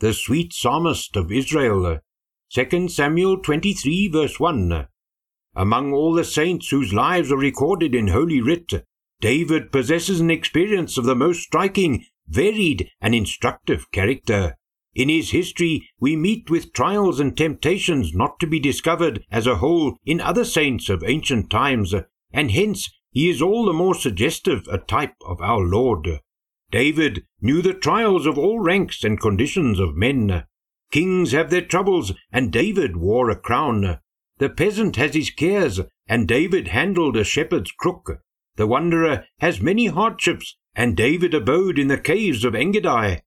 The sweet psalmist of Israel. 2 Samuel 23 verse 1. Among all the saints whose lives are recorded in Holy Writ, David possesses an experience of the most striking, varied, and instructive character. In his history, we meet with trials and temptations not to be discovered as a whole in other saints of ancient times, and hence he is all the more suggestive a type of our Lord. David knew the trials of all ranks and conditions of men. Kings have their troubles, and David wore a crown. The peasant has his cares, and David handled a shepherd's crook. The wanderer has many hardships, and David abode in the caves of Engedi.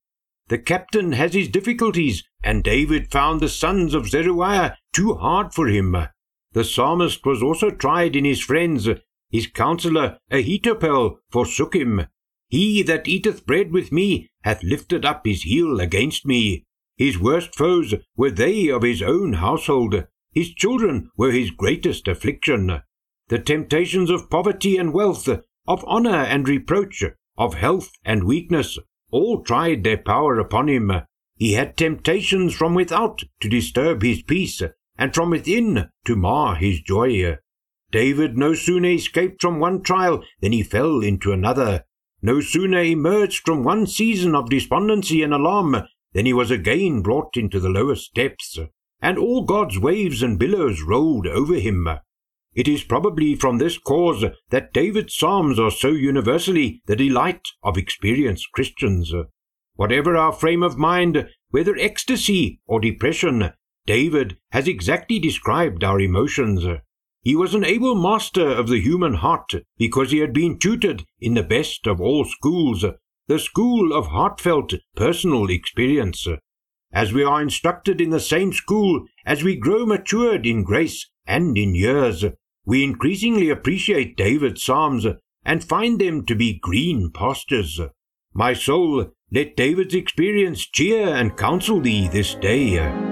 The captain has his difficulties, and David found the sons of Zeruiah too hard for him. The psalmist was also tried in his friends. His counselor Ahithophel forsook him, he that eateth bread with me hath lifted up his heel against me. His worst foes were they of his own household. His children were his greatest affliction. The temptations of poverty and wealth, of honour and reproach, of health and weakness, all tried their power upon him. He had temptations from without to disturb his peace, and from within to mar his joy. David no sooner escaped from one trial than he fell into another no sooner emerged from one season of despondency and alarm than he was again brought into the lowest depths, and all God's waves and billows rolled over him. It is probably from this cause that David's psalms are so universally the delight of experienced Christians. Whatever our frame of mind, whether ecstasy or depression, David has exactly described our emotions. He was an able master of the human heart because he had been tutored in the best of all schools, the school of heartfelt personal experience. As we are instructed in the same school as we grow matured in grace and in years, we increasingly appreciate David's Psalms and find them to be green pastures. My soul, let David's experience cheer and counsel thee this day.